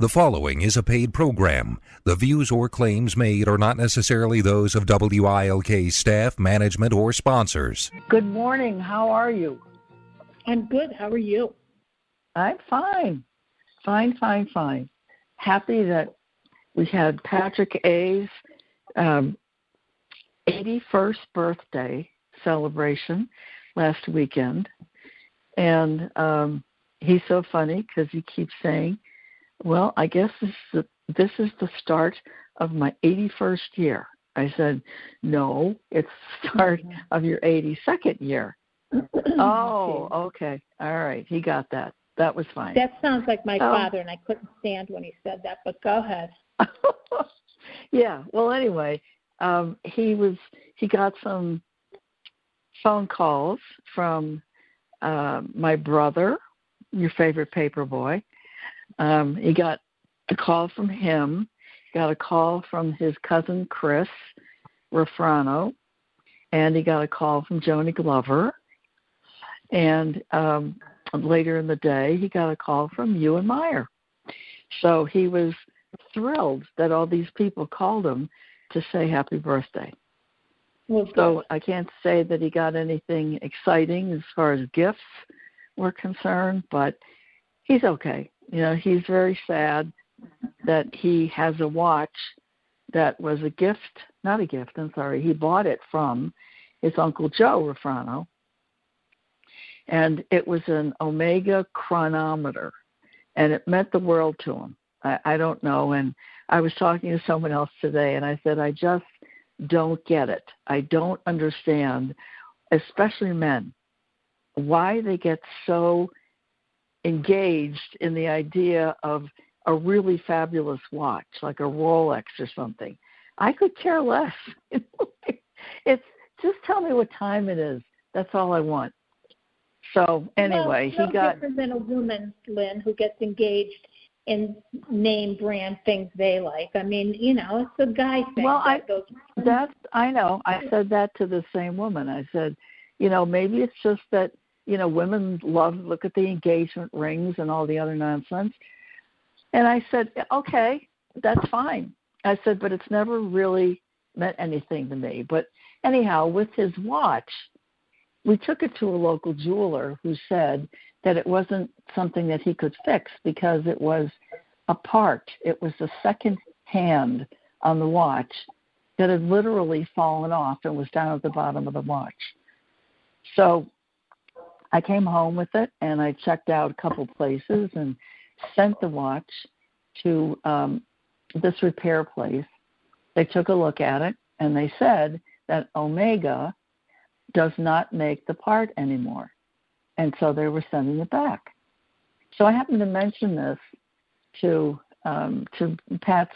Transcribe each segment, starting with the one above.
The following is a paid program. The views or claims made are not necessarily those of WILK staff, management, or sponsors. Good morning. How are you? I'm good. How are you? I'm fine. Fine, fine, fine. Happy that we had Patrick A's um, 81st birthday celebration last weekend. And um, he's so funny because he keeps saying, well, I guess this is the, this is the start of my 81st year. I said, no, it's the start Mm-hmm. of your 82nd year. oh, okay. All right. He got that. That was fine. That sounds like my Oh. father, and I couldn't stand when he said that. But go ahead. yeah. Well, anyway, um, he was he got some phone calls from uh, my brother, your favorite paper boy. Um, he got a call from him. Got a call from his cousin Chris Rafrano, and he got a call from Joni Glover. And um, later in the day, he got a call from you and Meyer. So he was thrilled that all these people called him to say happy birthday. Well, So I can't say that he got anything exciting as far as gifts were concerned, but he's okay. You know, he's very sad that he has a watch that was a gift, not a gift, I'm sorry, he bought it from his uncle Joe Rafrano. And it was an Omega chronometer, and it meant the world to him. I, I don't know. And I was talking to someone else today, and I said, I just don't get it. I don't understand, especially men, why they get so engaged in the idea of a really fabulous watch, like a Rolex or something. I could care less. it's just tell me what time it is. That's all I want. So anyway, he no got different than a woman, Lynn, who gets engaged in name brand things they like. I mean, you know, it's a guy thing. Well, that I- goes, That's I know. I said that to the same woman. I said, you know, maybe it's just that you know women love look at the engagement rings and all the other nonsense. And I said, okay, that's fine. I said, but it's never really meant anything to me. But anyhow, with his watch, we took it to a local jeweler who said that it wasn't something that he could fix because it was a part. It was the second hand on the watch that had literally fallen off and was down at the bottom of the watch. So I came home with it and I checked out a couple places and sent the watch to um, this repair place. They took a look at it and they said that Omega does not make the part anymore. And so they were sending it back. So I happened to mention this to um, to Pat's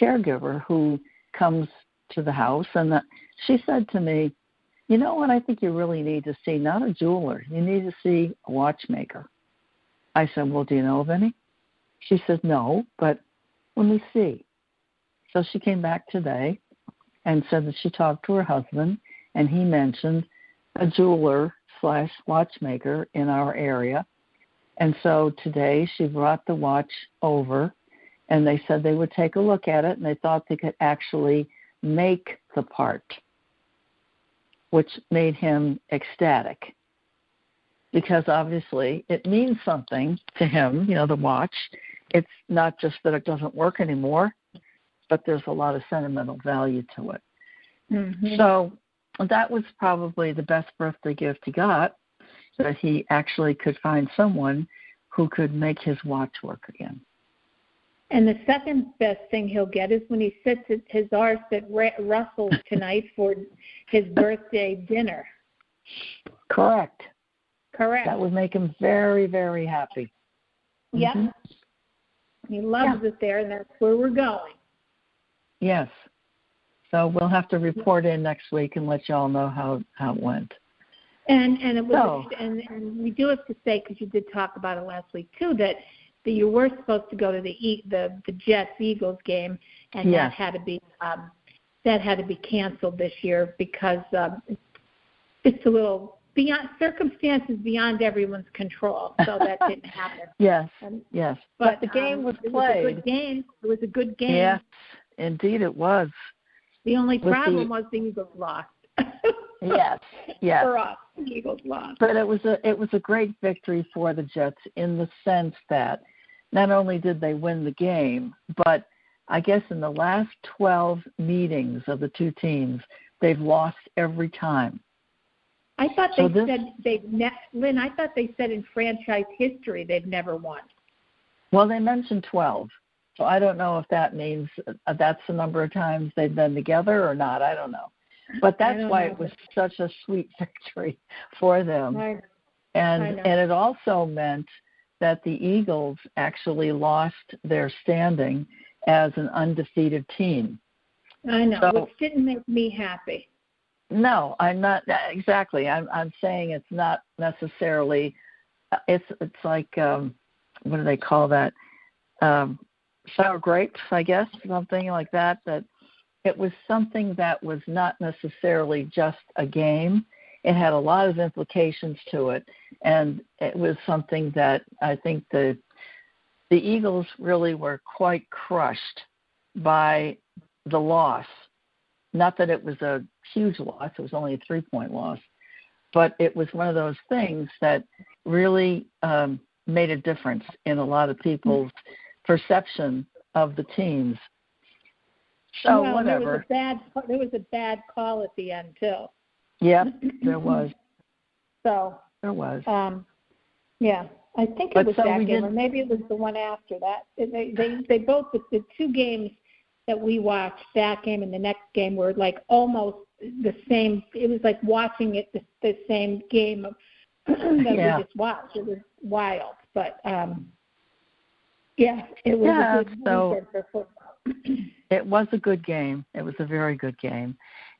caregiver who comes to the house, and that she said to me, "You know what? I think you really need to see not a jeweler. You need to see a watchmaker." I said, "Well, do you know of any?" She said, "No, but let me see." So she came back today and said that she talked to her husband, and he mentioned a jeweler slash watchmaker in our area. And so today she brought the watch over and they said they would take a look at it and they thought they could actually make the part, which made him ecstatic. Because obviously it means something to him, you know, the watch. It's not just that it doesn't work anymore, but there's a lot of sentimental value to it. Mhm. So that was probably the best birthday gift he got, that he actually could find someone who could make his watch work again. And the second best thing he'll get is when he sits at his arse at Russell's tonight for his birthday dinner. Correct. Correct. That would make him very, very happy. yeah. Mhm. He loves yeah. it there, and that's where we're going. Yes. So we'll have to report in next week and let y'all know how how it went. And and it was so, and and we do have to say because you did talk about it last week too that that you were supposed to go to the the the Jets Eagles game and yes. that had to be um that had to be canceled this year because um it's a little beyond circumstances beyond everyone's control, so that didn't happen. yes, yes. But, but the game um, was it played. Was a good game. It was a good game. Yes, indeed it was. The only problem the, was the Eagles lost. yes, yes. For us, the Eagles lost. But it was a it was a great victory for the Jets in the sense that not only did they win the game, but I guess in the last 12 meetings of the two teams, they've lost every time. I thought they so this, said they've ne- Lynn. I thought they said in franchise history they've never won. Well, they mentioned 12. So I don't know if that means uh, that's the number of times they've been together or not. I don't know. But that's why know. it was such a sweet victory for them. I, and I and it also meant that the Eagles actually lost their standing as an undefeated team. I know, so, which didn't make me happy. No, I'm not exactly. I'm I'm saying it's not necessarily. Uh, it's it's like um, what do they call that? Um, sour grapes, I guess, something like that. That it was something that was not necessarily just a game. It had a lot of implications to it, and it was something that I think the the Eagles really were quite crushed by the loss. Not that it was a huge loss; it was only a three-point loss, but it was one of those things that really um, made a difference in a lot of people's perception of the teams. So well, whatever. There was a bad there was a bad call at the end too. Yep, there was. So there was. Um, yeah, I think it but was so that game, or maybe it was the one after that. They they they both the two games that we watched, that game and the next game, were like almost the same. It was like watching it the, the same game that yeah. we just watched. It was wild, but um yeah, it was yeah, a good so for football. it was a good game. It was a very good game,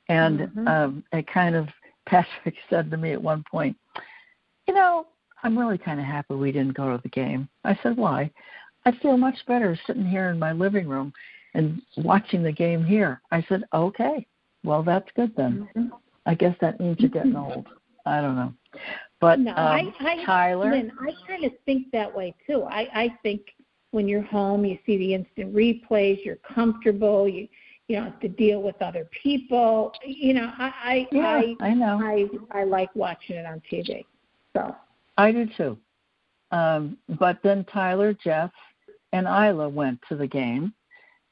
and mm-hmm. um, it kind of Patrick said to me at one point, you know, I'm really kind of happy we didn't go to the game. I said, why? I feel much better sitting here in my living room and watching the game here. I said, okay, well that's good then. Mm-hmm. I guess that means you're getting old. I don't know. But no, um, I, I, Tyler, Lynn, I kind of think that way too. I, I think when you're home, you see the instant replays, you're comfortable, you you don't have to deal with other people. You know, I I yeah, I, I know. I I like watching it on TV. So I do too. Um, but then Tyler, Jeff, and Isla went to the game,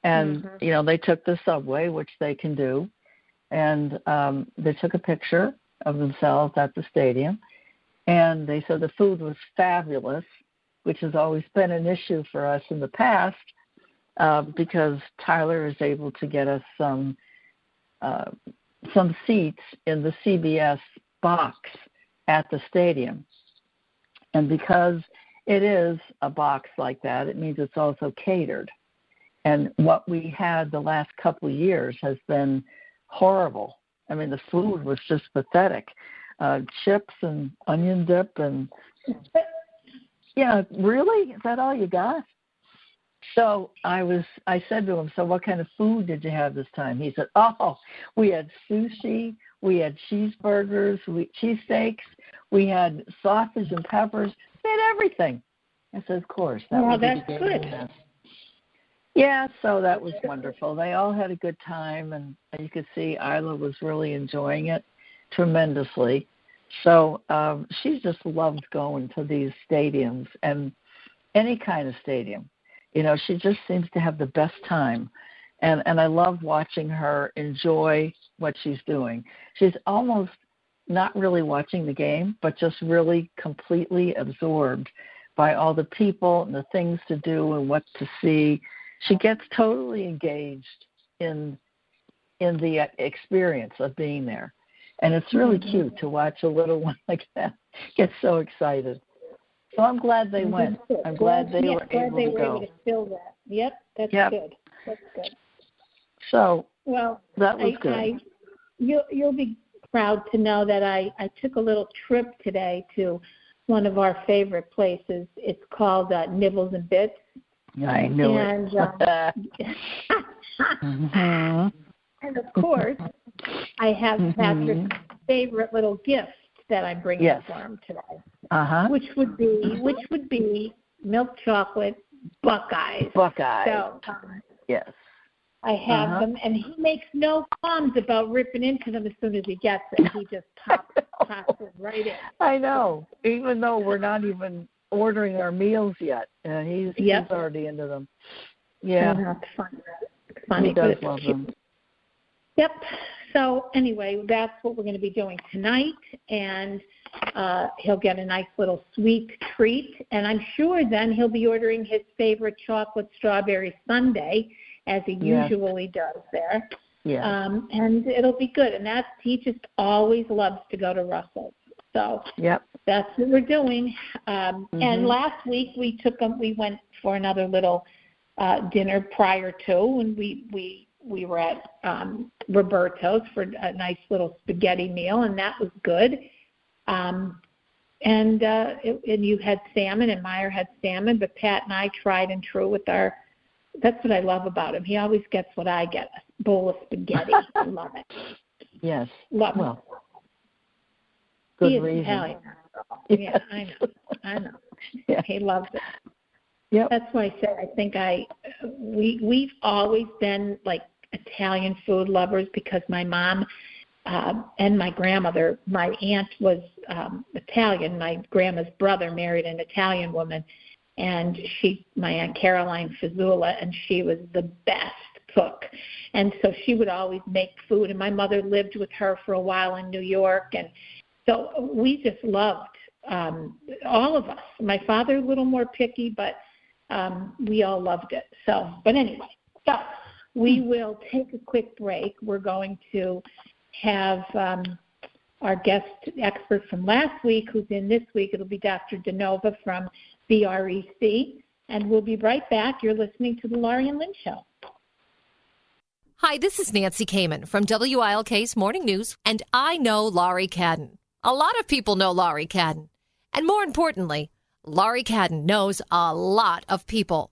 and mm-hmm. you know they took the subway, which they can do, and um, they took a picture of themselves at the stadium, and they said the food was fabulous, which has always been an issue for us in the past uh, because Tyler is able to get us some uh, some seats in the CBS box at the stadium, and because it is a box like that, it means it's also catered. And what we had the last couple of years has been horrible. I mean, the food was just pathetic. Uh, chips and onion dip and yeah, really? Is that all you got? So I was I said to him, So what kind of food did you have this time? He said, Oh, we had sushi, we had cheeseburgers, we cheesesteaks, we had sausage and peppers, we had everything. I said, Of course. That well, that's good. Yeah, so that was wonderful. They all had a good time and you could see Isla was really enjoying it tremendously. So um, she's just loved going to these stadiums and any kind of stadium. You know, she just seems to have the best time, and and I love watching her enjoy what she's doing. She's almost not really watching the game, but just really completely absorbed by all the people and the things to do and what to see. She gets totally engaged in in the experience of being there and it's really mm-hmm. cute to watch a little one like that get so excited. So I'm glad they went. I'm glad, glad they yeah, were glad able they to were go. able to fill that. Yep, that's yep. good. That's good. So well, that was I, good. I, you'll you'll be proud to know that I I took a little trip today to one of our favorite places. It's called uh, Nibbles and Bits. I knew and, it. Um, mm-hmm. And of course, I have mm-hmm. Patrick's favorite little gift that I'm bringing yes. for him today. Uh-huh. Which would be which would be milk chocolate Buckeyes. Buckeyes. So, um, yes. I have uh-huh. them, and he makes no qualms about ripping into them as soon as he gets it. He just pops, pops it right in. I know, even though we're not even ordering our meals yet, and he's yep. he's already into them. Yeah, oh, that's funny. funny. He does love them. Yep. So anyway, that's what we're going to be doing tonight, and uh, he'll get a nice little sweet treat, and I'm sure then he'll be ordering his favorite chocolate strawberry sundae as he usually does there. Yeah. Um, and it'll be good. And that's he just always loves to go to Russell's. So yep. that's what we're doing. Um, mm-hmm. And last week we took him. We went for another little uh, dinner prior to, and we we we were at um, Roberto's for a nice little spaghetti meal, and that was good. Um, and uh, it, and you had salmon, and Meyer had salmon, but Pat and I tried and true with our that's what I love about him. He always gets what I get a bowl of spaghetti. I love it. Yes. Love well, it. Good he reason. Italian. Yeah, I know. I know. Yeah. He loves it. Yep. That's why I said I think I we we've always been like Italian food lovers because my mom uh, and my grandmother, my aunt was um, Italian. My grandma's brother married an Italian woman, and she my aunt Caroline Fazula and she was the best cook. And so she would always make food and my mother lived with her for a while in New York. And so we just loved um all of us. My father a little more picky but um we all loved it. So but anyway so we will take a quick break we're going to have um our guest expert from last week who's in this week it'll be Dr. Danova from VREC. And we'll be right back. You're listening to The Laurie and Lynn Show. Hi, this is Nancy Kamen from WILK's Morning News, and I know Laurie Cadden. A lot of people know Laurie Cadden. And more importantly, Laurie Cadden knows a lot of people.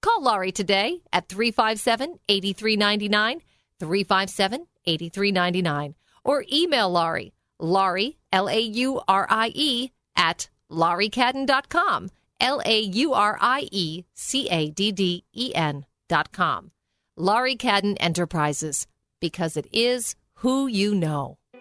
Call Laurie today at 357 8399, 357 8399, or email Laurie, Laurie, L A U R I E, at lauriecadden.com. L A U R I E C A D D E N.com. Laurie Cadden Enterprises, because it is who you know.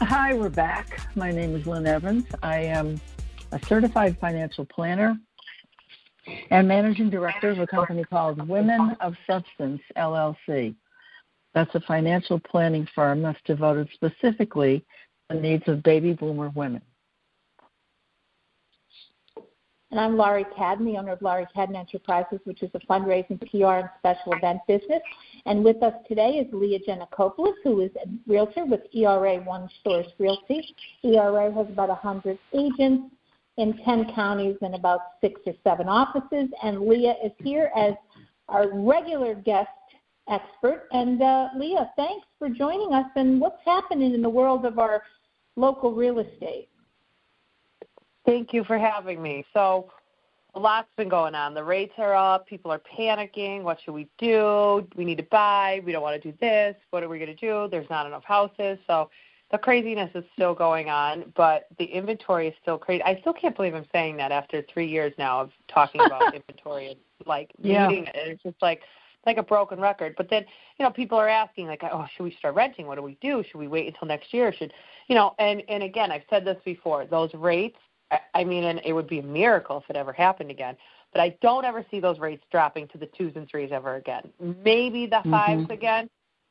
Hi, we're back. My name is Lynn Evans. I am a certified financial planner and managing director of a company called Women of Substance LLC. That's a financial planning firm that's devoted specifically to the needs of baby boomer women. And I'm Laurie Cadden, the owner of Laurie Cadden Enterprises, which is a fundraising, PR, and special event business. And with us today is Leah Gianacopoulos, who is a realtor with ERA One Source Realty. ERA has about 100 agents in 10 counties and about six or seven offices. And Leah is here as our regular guest expert. And uh, Leah, thanks for joining us. And what's happening in the world of our local real estate? Thank you for having me. So, a lot's been going on. The rates are up. People are panicking. What should we do? We need to buy. We don't want to do this. What are we going to do? There's not enough houses. So the craziness is still going on, but the inventory is still crazy. I still can't believe I'm saying that after three years now of talking about inventory and like yeah. reading it. It's just like like a broken record. But then, you know, people are asking like, oh, should we start renting? What do we do? Should we wait until next year? Should you know? And and again, I've said this before. Those rates I mean, and it would be a miracle if it ever happened again. But I don't ever see those rates dropping to the twos and threes ever again. Maybe the 5s mm-hmm. again.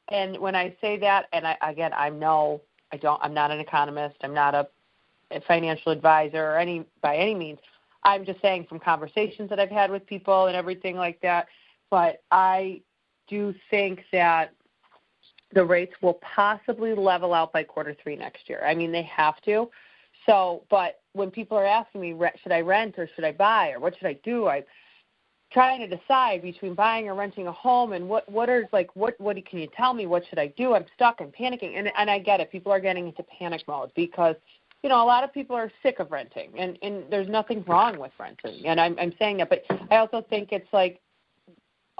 And when I say that, and I, again, I'm no, I don't, I'm not an economist. I'm not a, a financial advisor or any by any means. I'm just saying from conversations that I've had with people and everything like that. But I do think that the rates will possibly level out by quarter three next year. I mean, they have to. So, but when people are asking me, should I rent or should I buy or what should I do? I'm trying to decide between buying or renting a home and what what are like what what can you tell me? What should I do? I'm stuck. I'm panicking, and and I get it. People are getting into panic mode because you know a lot of people are sick of renting, and and there's nothing wrong with renting, and I'm I'm saying that, but I also think it's like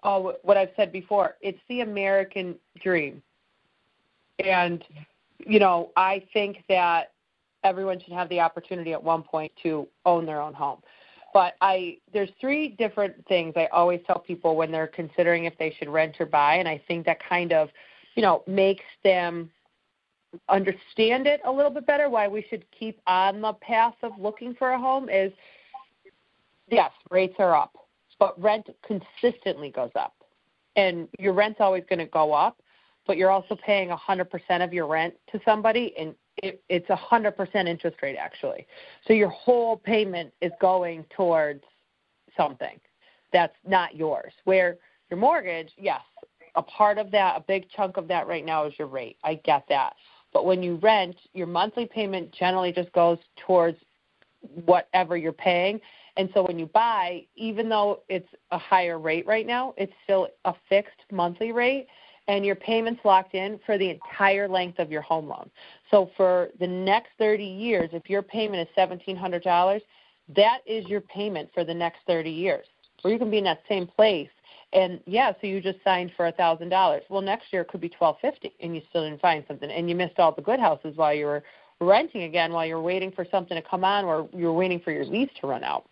oh what I've said before. It's the American dream, and you know I think that everyone should have the opportunity at one point to own their own home. But I there's three different things I always tell people when they're considering if they should rent or buy, and I think that kind of, you know, makes them understand it a little bit better. Why we should keep on the path of looking for a home is, yes, rates are up, but rent consistently goes up, and your rent's always going to go up, but you're also paying 100% of your rent to somebody, and it, it's a hundred percent interest rate actually. So your whole payment is going towards something that's not yours. Where your mortgage, yes, a part of that, a big chunk of that right now is your rate. I get that. But when you rent, your monthly payment generally just goes towards whatever you're paying. And so when you buy, even though it's a higher rate right now, it's still a fixed monthly rate and your payments locked in for the entire length of your home loan. So for the next 30 years, if your payment is $1,700, that is your payment for the next 30 years. Or you can be in that same place. And yeah, so you just signed for a thousand dollars. Well, next year it could be twelve fifty, and you still didn't find something, and you missed all the good houses while you were renting again, while you're waiting for something to come on, or you're waiting for your lease to run out.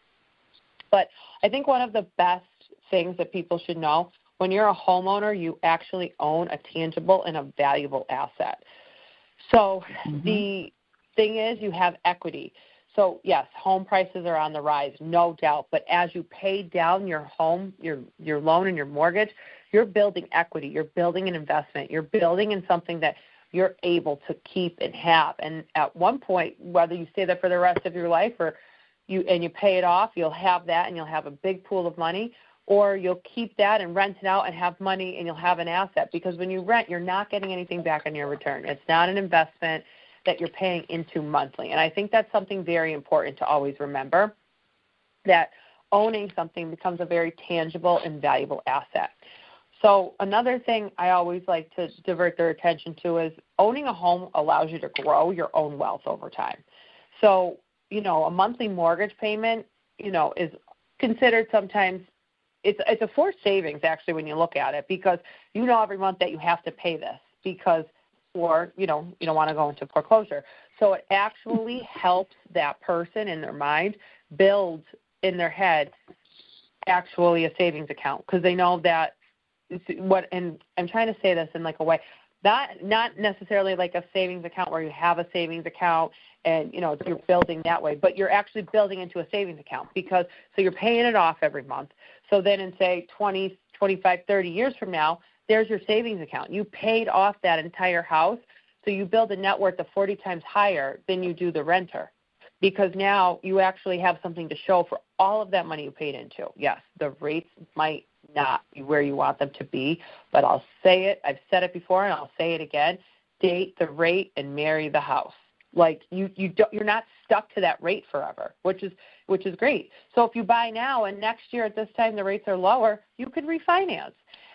But I think one of the best things that people should know when you're a homeowner, you actually own a tangible and a valuable asset. So mm-hmm. the thing is, you have equity. So yes, home prices are on the rise, no doubt. But as you pay down your home, your your loan and your mortgage, you're building equity. You're building an investment. You're building in something that you're able to keep and have. And at one point, whether you stay there for the rest of your life or you and you pay it off, you'll have that and you'll have a big pool of money or you'll keep that and rent it out and have money and you'll have an asset. Because when you rent you're not getting anything back on your return. It's not an investment that you're paying into monthly. And i think that's something very important to always remember that owning something becomes a very tangible and valuable asset. So another thing i always like to divert their attention to is owning a home allows you to grow your own wealth over time. So you know a monthly mortgage payment you know is considered sometimes it's it's a forced savings actually when you look at it because you know every month that you have to pay this because or you know you don't want to go into foreclosure. So it actually helps that person in their mind build in their head actually a savings account because they know that what and I'm trying to say this in like a way not not necessarily like a savings account where you have a savings account and you know you're building that way but you're actually building into a savings account because so you're paying it off every month. So then in say 20 25 30 years from now there's your savings account. You paid off that entire house so you build a net worth of 40 times higher than you do the renter because now you actually have something to show for all of that money you paid into. Yes the rates might not where you want them to be but i'll say it i've said it before and i'll say it again date the rate and marry the house like you you don't you're not stuck to that rate forever, which is which is great. So if you buy now and next year at this time the rates are lower, you could refinance.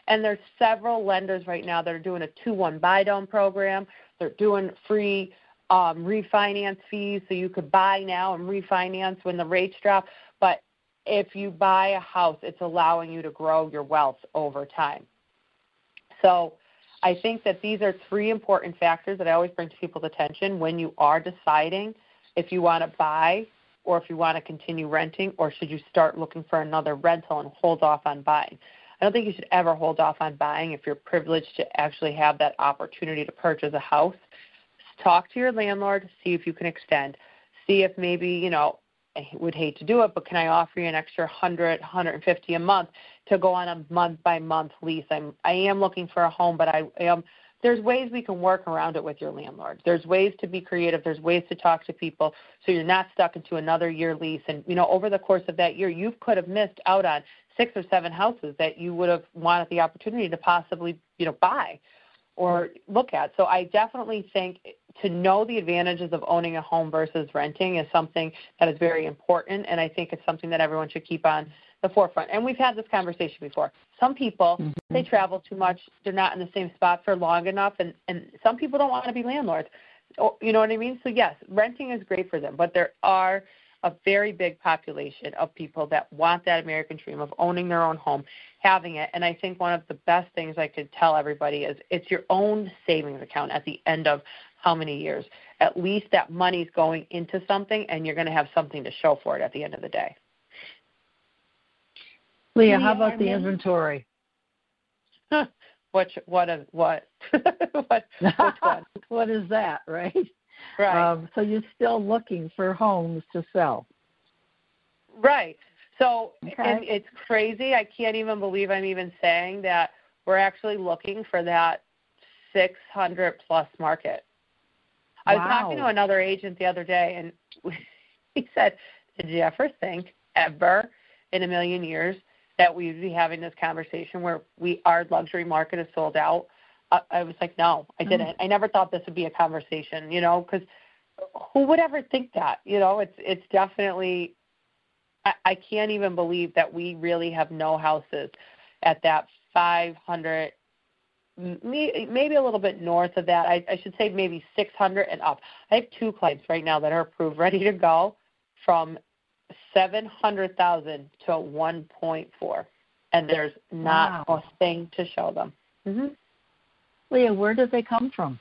And there's several lenders right now that are doing a two-one buy down program. They're doing free um, refinance fees, so you could buy now and refinance when the rates drop. But if you buy a house, it's allowing you to grow your wealth over time. So I think that these are three important factors that I always bring to people's attention when you are deciding if you want to buy or if you want to continue renting or should you start looking for another rental and hold off on buying. I don't think you should ever hold off on buying if you're privileged to actually have that opportunity to purchase a house. Talk to your landlord, see if you can extend. See if maybe, you know, I would hate to do it, but can I offer you an extra 100, 150 a month to go on a month by month lease? I'm I am looking for a home, but I am there's ways we can work around it with your landlord. There's ways to be creative. There's ways to talk to people so you're not stuck into another year lease. And you know, over the course of that year, you could have missed out on six or seven houses that you would have wanted the opportunity to possibly, you know, buy or look at. So I definitely think to know the advantages of owning a home versus renting is something that is very important and I think it's something that everyone should keep on the forefront. And we've had this conversation before. Some people mm-hmm. they travel too much, they're not in the same spot for long enough and and some people don't want to be landlords. You know what I mean? So yes, renting is great for them, but there are a very big population of people that want that American dream of owning their own home, having it. And I think one of the best things I could tell everybody is it's your own savings account at the end of how many years. At least that money's going into something and you're going to have something to show for it at the end of the day. Leah, how about the inventory? Which what is what? what which one? what is that, right? Right. Um, so you're still looking for homes to sell. Right. So okay. and it's crazy. I can't even believe I'm even saying that we're actually looking for that 600 plus market. I was talking to another agent the other day, and he said, "Did you ever think ever in a million years that we'd be having this conversation where we our luxury market is sold out?" I, I was like, "No, I didn't. Mm. I never thought this would be a conversation, you know, because who would ever think that? You know, it's it's definitely. I, I can't even believe that we really have no houses at that 500 maybe a little bit north of that. I, I should say maybe 600 and up. I have two clients right now that are approved, ready to go, from 700,000 to 1.4, and there's not wow. a thing to show them. Mm-hmm. Leah, where do they come from?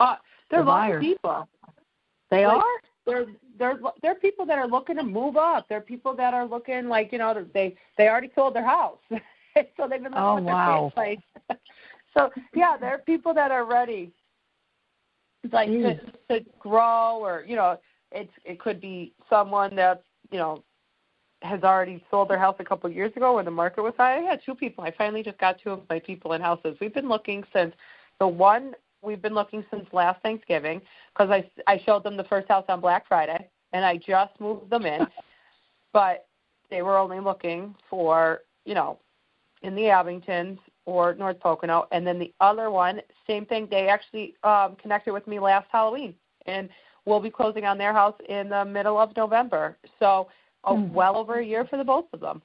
Uh, they're the lots of people. They like, are. They're they're they're people that are looking to move up. They're people that are looking like you know they they already sold their house. so they've been living oh, with wow. their place. so yeah, there are people that are ready, like to, to grow, or you know, it's it could be someone that's you know has already sold their house a couple of years ago when the market was high. I had two people. I finally just got two of my people in houses. We've been looking since the one we've been looking since last Thanksgiving because I I showed them the first house on Black Friday and I just moved them in, but they were only looking for you know in the Abingtons or North Pocono, and then the other one, same thing. They actually um, connected with me last Halloween, and we'll be closing on their house in the middle of November. So, oh, mm. well over a year for the both of them.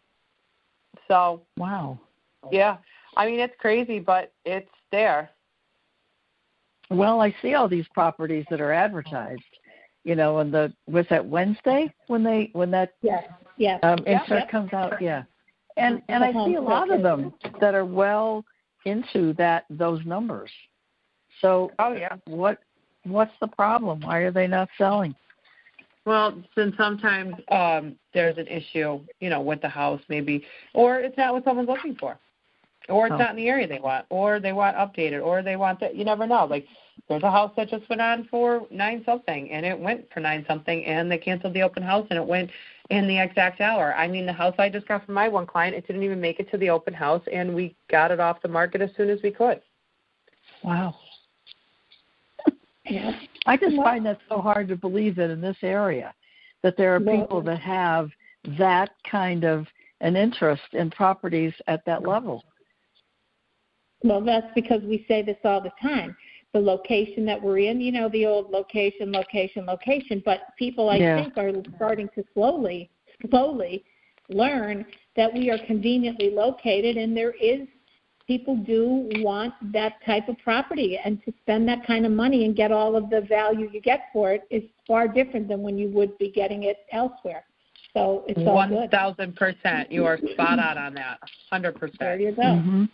So, wow. Yeah, I mean it's crazy, but it's there. Well, I see all these properties that are advertised. You know, and the was that Wednesday when they when that yes yes um, insert comes out? Yeah and and I see a lot of them that are well into that those numbers. So, oh yeah, what what's the problem? Why are they not selling? Well, then sometimes um, there's an issue, you know, with the house, maybe, or it's not what someone's looking for, or it's oh. not in the area they want, or they want updated, or they want that. You never know. Like there's a house that just went on for nine something, and it went for nine something, and they canceled the open house, and it went in the exact hour. I mean, the house I just got from my one client, it didn't even make it to the open house, and we got it off the market as soon as we could. Wow. Yeah. I just find that so hard to believe that in this area that there are people that have that kind of an interest in properties at that level. Well, that's because we say this all the time the location that we're in, you know, the old location, location, location. But people, I yeah. think, are starting to slowly, slowly learn that we are conveniently located, and there is people do want that type of property, and to spend that kind of money and get all of the value you get for it is far different than when you would be getting it elsewhere. So it's all One thousand percent. You are spot on on that. Hundred percent. There you go. Mm-hmm.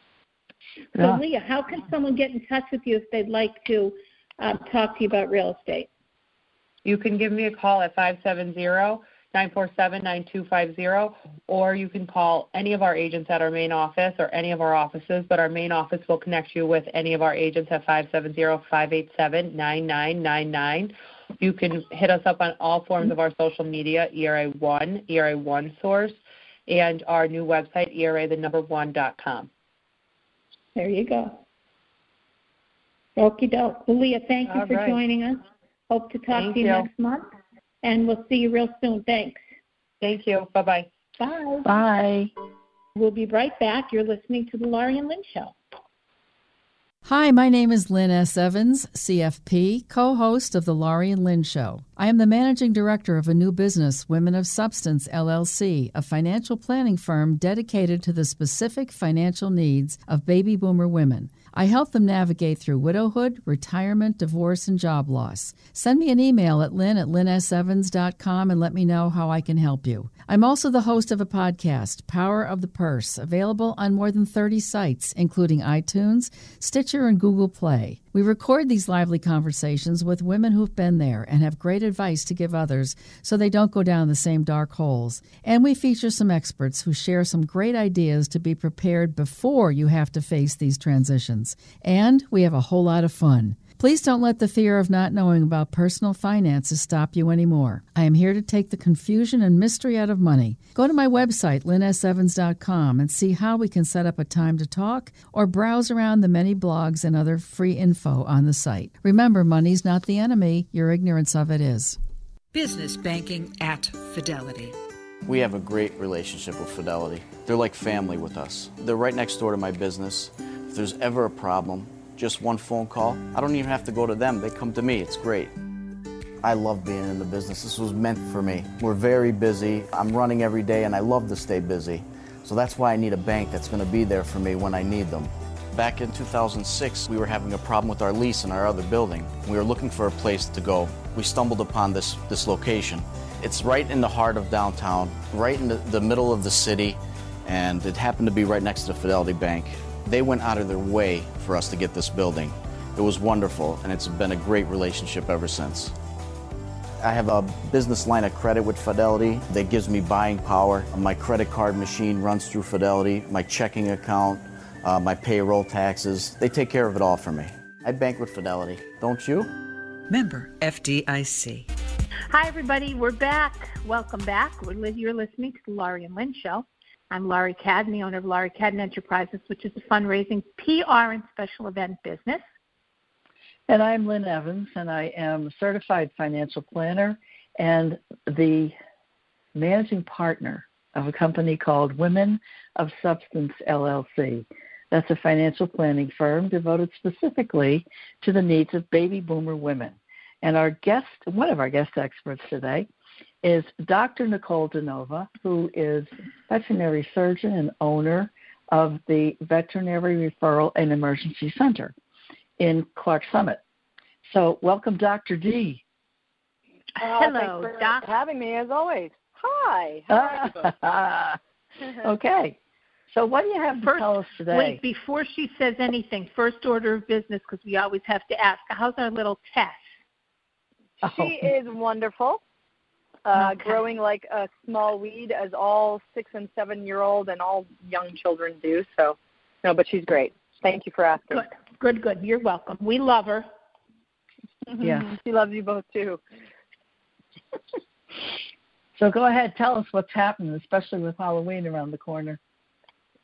So Yeah. Leah, how can someone get in touch with you if they'd like to um, talk to you about real estate? You can give me a call at 570-947-9250 or you can call any of our agents at our main office or any of our offices, but our main office will connect you with any of our agents at 570-587-9999. You can hit us up on all forms of our social media, ERA1, ERA1 Source, and our new website, ERA the number one dot com. There you go. Okie doke. Well, Leah, thank you All for right. joining us. Hope to talk Thank to you, you. next month, and we'll see you real soon. Thanks. Thank you. Bye-bye. Bye. Bye. We'll be right back. You're listening to the Laurie and Lynn Show. Hi, my name is Lynn S. Evans, CFP, co host of The Laurie and Lynn Show. I am the managing director of a new business, Women of Substance LLC, a financial planning firm dedicated to the specific financial needs of baby boomer women. I help them navigate through widowhood, retirement, divorce, and job loss. Send me an email at lynn at lynnsevans.com and let me know how I can help you. I'm also the host of a podcast, Power of the Purse, available on more than 30 sites, including iTunes, Stitcher, and Google Play. We record these lively conversations with women who've been there and have great advice to give others so they don't go down the same dark holes. And we feature some experts who share some great ideas to be prepared before you have to face these transitions. And we have a whole lot of fun. Please don't let the fear of not knowing about personal finances stop you anymore. I am here to take the confusion and mystery out of money. Go to my website, lynnsevans.com, and see how we can set up a time to talk or browse around the many blogs and other free info on the site. Remember, money's not the enemy, your ignorance of it is. Business banking at Fidelity. We have a great relationship with Fidelity. They're like family with us. They're right next door to my business. If there's ever a problem, just one phone call, I don't even have to go to them. They come to me. It's great. I love being in the business. This was meant for me. We're very busy. I'm running every day and I love to stay busy. So that's why I need a bank that's going to be there for me when I need them. Back in 2006, we were having a problem with our lease in our other building. We were looking for a place to go. We stumbled upon this, this location. It's right in the heart of downtown, right in the, the middle of the city, and it happened to be right next to Fidelity Bank. They went out of their way for us to get this building. It was wonderful, and it's been a great relationship ever since. I have a business line of credit with Fidelity that gives me buying power. My credit card machine runs through Fidelity, my checking account, uh, my payroll taxes. They take care of it all for me. I bank with Fidelity, don't you? Member FDIC. Hi, everybody. We're back. Welcome back. You're listening to the Laurie and Lynn Show. I'm Laurie the owner of Laurie Cadden Enterprises, which is a fundraising, PR, and special event business. And I'm Lynn Evans, and I am a certified financial planner and the managing partner of a company called Women of Substance LLC. That's a financial planning firm devoted specifically to the needs of baby boomer women. And our guest, one of our guest experts today, is Dr. Nichole Danova, who is veterinary surgeon and owner of the Veterinary Referral and Emergency Center in Clark Summit. So, welcome, Dr. D. Oh, Hello, thanks for Doc. having me as always. Hi. How are you both? okay. So, what do you have to tell us today? Wait, before she says anything, first order of business, because we always have to ask, how's our little Tess? Oh. She is wonderful. Uh, Okay. Growing like a small weed, as all six and seven year old and all young children do. So, no, but she's great. Thank you for asking. Good, good, good. You're welcome. We love her. Yes. she loves you both too. So, go ahead, tell us what's happening, especially with Halloween around the corner.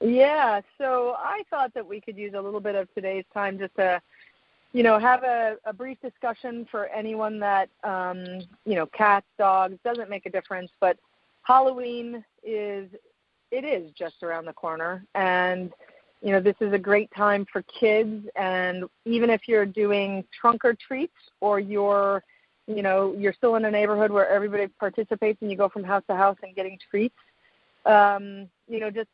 Yeah, so I thought that we could use a little bit of today's time just to, you know, have a, a brief discussion for anyone that, um, you know, cats, dogs, doesn't make a difference, but Halloween is, it is just around the corner. And, you know, this is a great time for kids. And even if you're doing trunk or treats or you're, you know, you're still in a neighborhood where everybody participates and you go from house to house and getting treats, um, you know, just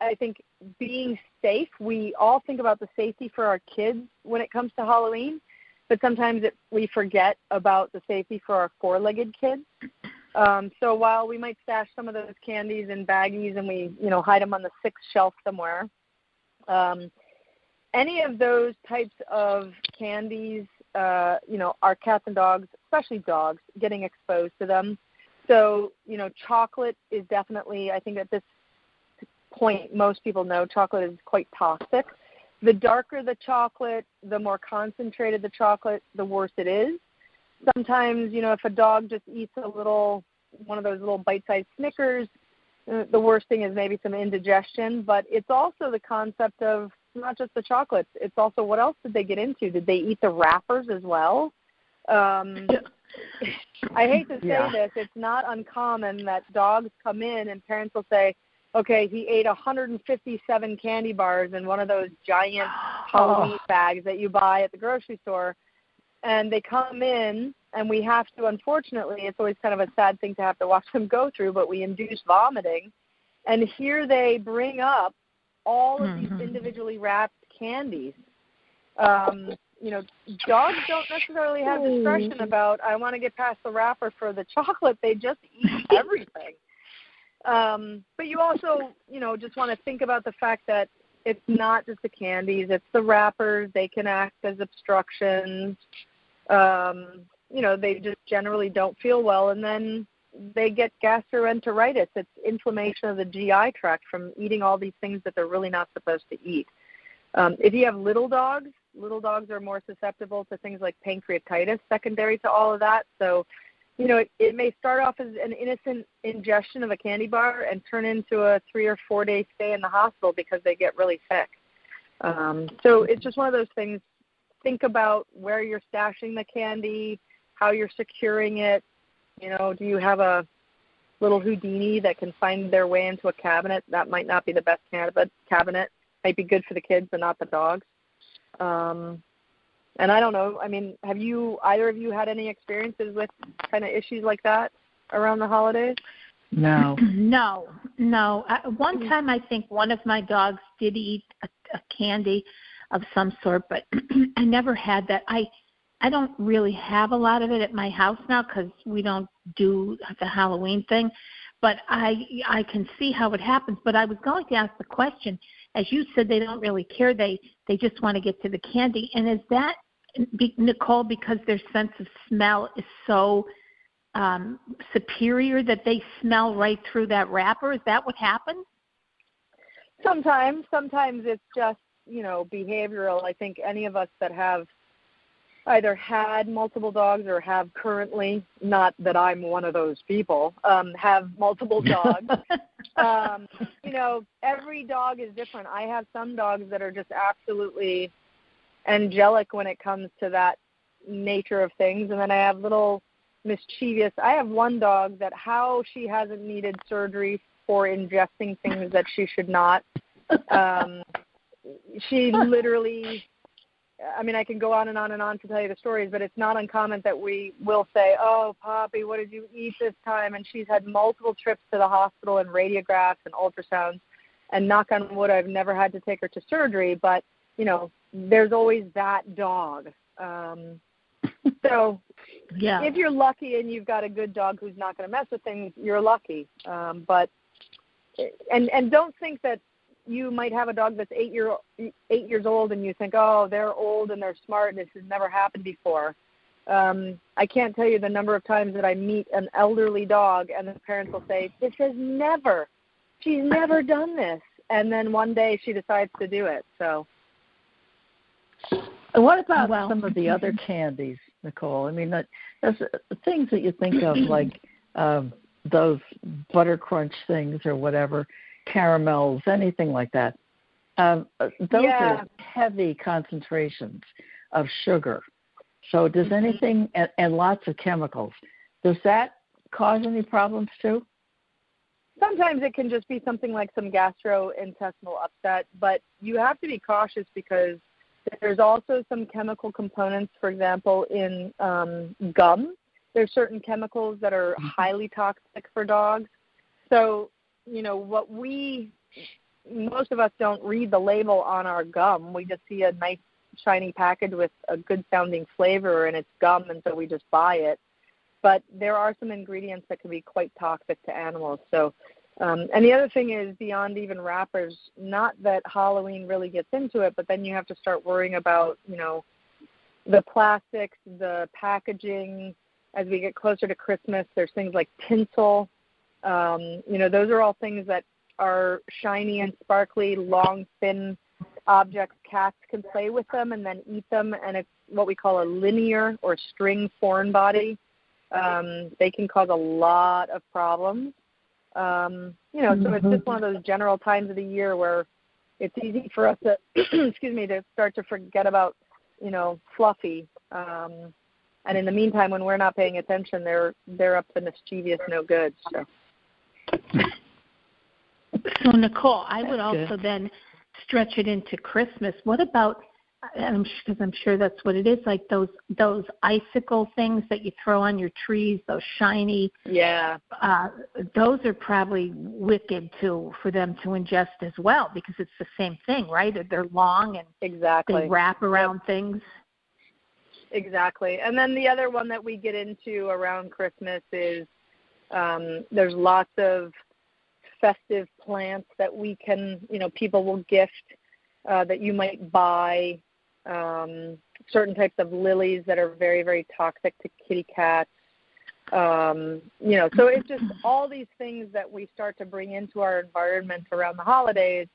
I think being safe, we all think about the safety for our kids when it comes to Halloween, but sometimes it, we forget about the safety for our four legged kids. Um, so while we might stash some of those candies in baggies and we, you know, hide them on the sixth shelf somewhere, um, any of those types of candies, uh, you know, our cats and dogs, especially dogs, getting exposed to them. So, you know, chocolate is definitely, I think at this point, most people know chocolate is quite toxic. The darker the chocolate, the more concentrated the chocolate, the worse it is. Sometimes, you know, if a dog just eats a little, one of those little bite-sized Snickers, uh, the worst thing is maybe some indigestion. But it's also the concept of not just the chocolates. It's also what else did they get into? Did they eat the wrappers as well? Um, I hate to say yeah. this. It's not uncommon that dogs come in and parents will say, okay, he ate 157 candy bars in one of those giant Halloween oh. bags that you buy at the grocery store. And they come in, and we have to, unfortunately, it's always kind of a sad thing to have to watch them go through, but we induce vomiting. And here they bring up all of mm-hmm. these individually wrapped candies. Um, you know, dogs don't necessarily have discretion about I want to get past the wrapper for the chocolate. They just eat everything. Um, but you also, you know, just want to think about the fact that it's not just the candies, it's the wrappers. They can act as obstructions. Um, you know, they just generally don't feel well and then they get gastroenteritis. It's inflammation of the GI tract from eating all these things that they're really not supposed to eat. Um, if you have little dogs, little dogs are more susceptible to things like pancreatitis secondary to all of that. So, you know, it, it may start off as an innocent ingestion of a candy bar and turn into a three or four day stay in the hospital because they get really sick. Um, so it's just one of those things. Think about where you're stashing the candy, how you're securing it. You know, do you have a little Houdini that can find their way into a cabinet? That might not be the best cabinet. Cabinet might be good for the kids, but not the dogs. Um, and I don't know. I mean, have you either of you had any experiences with kind of issues like that around the holidays? No. No, no. I, one mm. time, I think one of my dogs did eat a, a candy of some sort, but I never had that. I I don't really have a lot of it at my house now because we don't do the Halloween thing. But I I can see how it happens. But I was going to ask the question as you said, they don't really care. They they just want to get to the candy. And is that Nichole because their sense of smell is so um, superior that they smell right through that wrapper? Is that what happens? Sometimes, sometimes it's just you know behavioral. I think any of us that have either had multiple dogs or have currently, not that I'm one of those people, um, have multiple dogs. um, you know, every dog is different. I have some dogs that are just absolutely angelic when it comes to that nature of things, and then I have little mischievous. I have one dog that how she hasn't needed surgery for ingesting things that she should not. Um, she literally I mean, I can go on and on and on to tell you the stories, but it's not uncommon that we will say, "Oh, Poppy, what did you eat this time?" And she's had multiple trips to the hospital and radiographs and ultrasounds. And knock on wood, I've never had to take her to surgery, but you know, there's always that dog. Um, so, yeah, if you're lucky and you've got a good dog who's not going to mess with things, you're lucky. Um, but and and don't think that you might have a dog that's eight year eight years old and you think, oh, they're old and they're smart and this has never happened before. Um, I can't tell you the number of times that I meet an elderly dog and the parents will say, This has never she's never done this and then one day she decides to do it. So what about well, some of the other candies, Nichole? I mean, that, that's things that you think of like um, those butter crunch things or whatever caramels, anything like that. Um, uh, those yeah. are heavy concentrations of sugar. So does mm-hmm. anything and, and lots of chemicals? Does that cause any problems too? Sometimes it can just be something like some gastrointestinal upset, but you have to be cautious because there's also some chemical components, for example, in um, gum. There's certain chemicals that are mm-hmm. highly toxic for dogs. So you know what we most of us don't read the label on our gum. We just see a nice shiny package with a good sounding flavor and it's gum and so we just buy it. but there are some ingredients that can be quite toxic to animals. So, um, and the other thing is beyond even wrappers, not that Halloween really gets into it, but then you have to start worrying about, you know, the plastics, the packaging. As we get closer to Christmas, there's things like tinsel. Um, you know, those are all things that are shiny and sparkly, long, thin objects. Cats can play with them and then eat them, and it's what we call a linear or string foreign body. Um, they can cause a lot of problems. Um, you know, so it's just one of those general times of the year where it's easy for us to, excuse me, to start to forget about, you know, fluffy. Um, and in the meantime, when we're not paying attention, they're they're up to mischievous no good. So. So Nichole, I would also then stretch it into Christmas. What about I'm because I'm sure that's what it is. Like those those icicle things that you throw on your trees, those shiny. Yeah. Uh, those are probably wicked too for them to ingest as well because it's the same thing, right? They're long and exactly they wrap around yep. things. Exactly. And then the other one that we get into around Christmas is um, there's lots of festive plants that we can, you know, people will gift uh, that you might buy um, certain types of lilies that are very, very toxic to kitty cats. Um, you know, so it's just all these things that we start to bring into our environment around the holidays.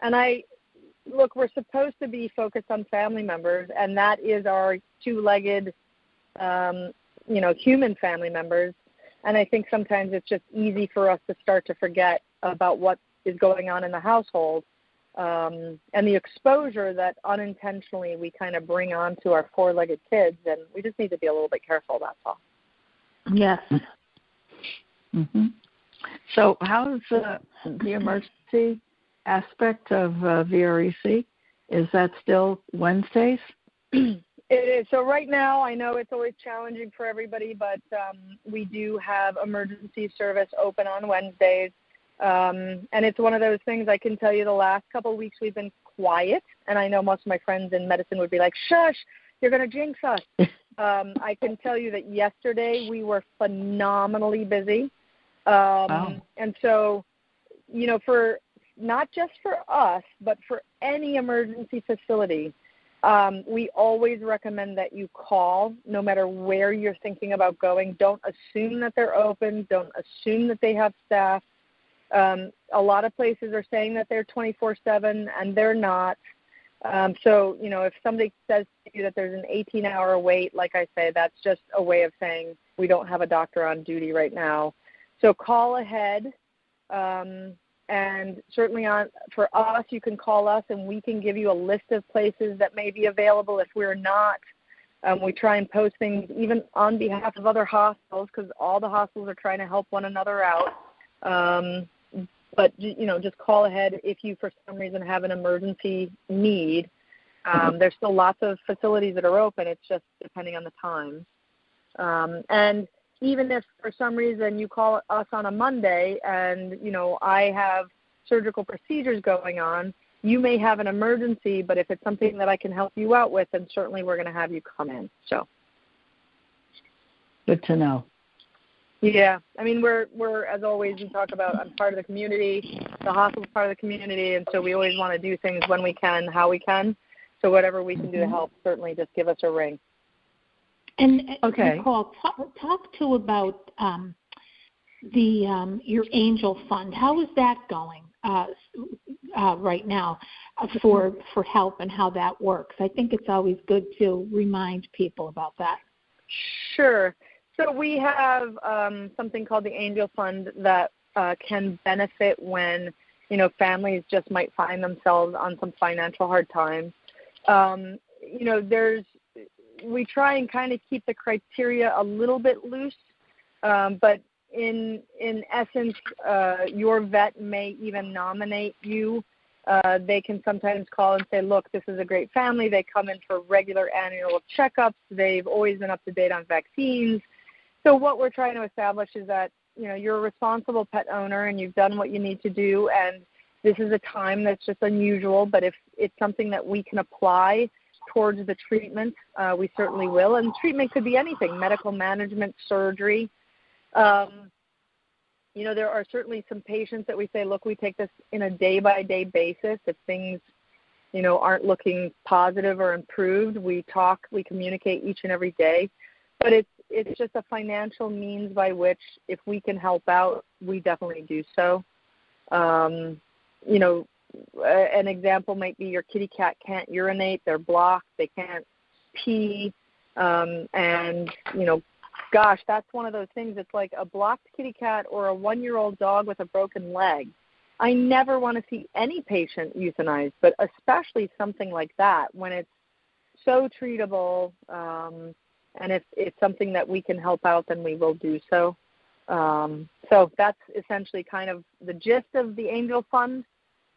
And I look, we're supposed to be focused on family members, and that is our two-legged, um, you know, human family members. And I think sometimes it's just easy for us to start to forget about what is going on in the household um, and the exposure that unintentionally we kind of bring on to our four-legged kids, and we just need to be a little bit careful. That's all. Yes. Mm-hmm. So, how is uh, the emergency aspect of uh, VREC? Is that still Wednesdays? It is. So right now, I know it's always challenging for everybody, but um, we do have emergency service open on Wednesdays. Um, and it's one of those things I can tell you the last couple of weeks we've been quiet, and I know most of my friends in medicine would be like, shush, you're going to jinx us. um, I can tell you that yesterday we were phenomenally busy. Um, wow. And so, you know, for not just for us, but for any emergency facility, um, we always recommend that you call no matter where you're thinking about going. Don't assume that they're open. Don't assume that they have staff. Um, a lot of places are saying that they're 24/7, and they're not. Um, so, you know, if somebody says to you that there's an 18-hour wait, like I say, that's just a way of saying we don't have a doctor on duty right now. So call ahead, um, and certainly on for us, you can call us, and we can give you a list of places that may be available. If we're not, um, we try and post things even on behalf of other hospitals because all the hospitals are trying to help one another out. Um, but you know, just call ahead if you for some reason have an emergency need. Um, there's still lots of facilities that are open. It's just depending on the time. Um, and even if for some reason you call us on a Monday and you know I have surgical procedures going on, you may have an emergency. But if it's something that I can help you out with, then certainly we're going to have you come in. So good to know. Yeah, I mean we're we're as always we talk about I'm part of the community, the hospital's part of the community, and so we always want to do things when we can, how we can. So whatever we can do to help, certainly just give us a ring. And uh, okay, Nichole, talk, talk to about um, the um, your angel fund. How is that going uh, uh, right now uh, for for help and how that works? I think it's always good to remind people about that. Sure. So we have um, something called the Angel Fund that uh, can benefit when you know families just might find themselves on some financial hard times. Um, you know, there's we try and kind of keep the criteria a little bit loose, um, but in in essence, uh, your vet may even nominate you. Uh, they can sometimes call and say, "Look, this is a great family. They come in for regular annual checkups. They've always been up to date on vaccines. So what we're trying to establish is that you know you're a responsible pet owner and you've done what you need to do, and this is a time that's just unusual. But if it's something that we can apply towards the treatment, uh, we certainly will. And treatment could be anything medical management, surgery. Um, you know, there are certainly some patients that we say, look, we take this in a day by day basis. If things, you know, aren't looking positive or improved, we talk, we communicate each and every day. But it's it's just a financial means by which, if we can help out, we definitely do so. Um, you know, an example might be your kitty cat can't urinate, they're blocked, they can't pee, um, and you know, gosh, that's one of those things. It's like a blocked kitty cat or a one-year-old dog with a broken leg. I never want to see any patient euthanized, but especially something like that when it's so treatable. Um, and if it's something that we can help out, then we will do so. Um, so that's essentially kind of the gist of the Angel Fund.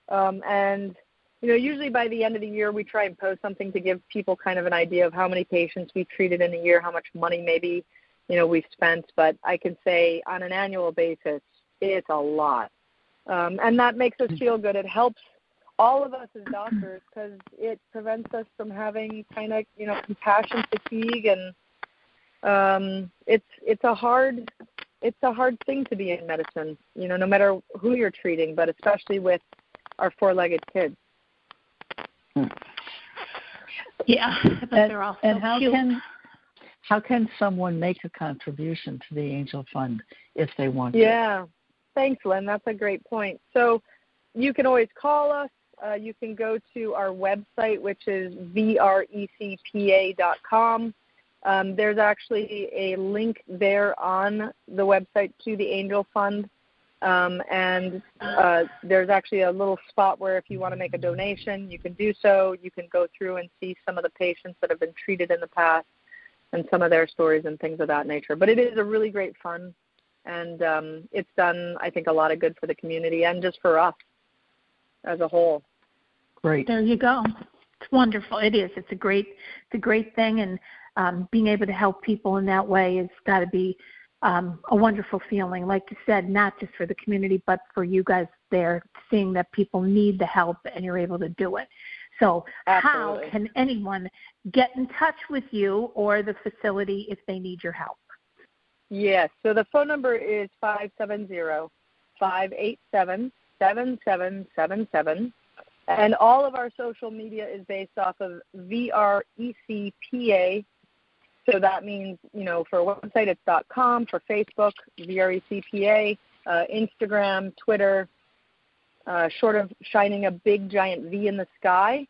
Um, and you know, usually by the end of the year, we try and post something to give people kind of an idea of how many patients we've treated in a year, how much money maybe you know we've spent. But I can say on an annual basis, it's a lot, um, and that makes us feel good. It helps all of us as doctors because it prevents us from having kind of you know compassion fatigue and um, it's it's a hard it's a hard thing to be in medicine. You know, no matter who you're treating, but especially with our four-legged kids. Yeah, but and, they're all and how cute. can how can someone make a contribution to the Angel Fund if they want to? Yeah, thanks, Lynn. That's a great point. So you can always call us. Uh, you can go to our website, which is vrecpa.com. Um, there's actually a link there on the website to the Angel Fund. Um, and uh, there's actually a little spot where if you want to make a donation, you can do so. You can go through and see some of the patients that have been treated in the past and some of their stories and things of that nature. But it is a really great fun, and um, it's done, I think, a lot of good for the community and just for us as a whole. Great. There you go. It's wonderful. It is. It's a great, it's a great thing, and um, being able to help people in that way has got to be um, a wonderful feeling. Like you said, not just for the community, but for you guys there, seeing that people need the help and you're able to do it. So, Absolutely. how can anyone get in touch with you or the facility if they need your help? Yes. So the phone number is five seven zero five eight seven seven seven seven seven, and all of our social media is based off of VRECPA so that means, you know, for a website, it's .com. For Facebook, VRECPA. Uh, Instagram, Twitter. Uh, short of shining a big giant V in the sky,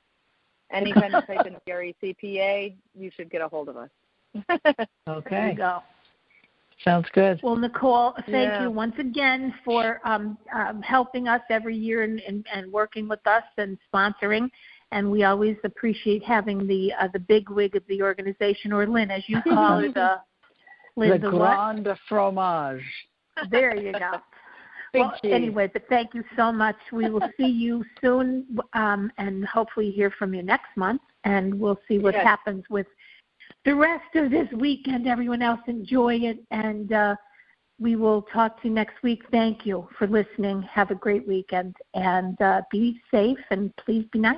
Any anytime you type in VRECPA, you should get a hold of us. okay. There you go. Sounds good. Well, Nichole, thank Yeah. you once again for um, um, helping us every year and, and, and working with us and sponsoring. And we always appreciate having the uh, the big wig of the organization, or Lynn, as you call her, the Lynn, the the what? Fromage. There you go. Big well, cheese. anyway, but thank you so much. We will see you soon, um, and hopefully hear from you next month. And we'll see what Yes. happens with the rest of this weekend. Everyone else enjoy it, and uh, we will talk to you next week. Thank you for listening. Have a great weekend, and uh, be safe, and please be nice.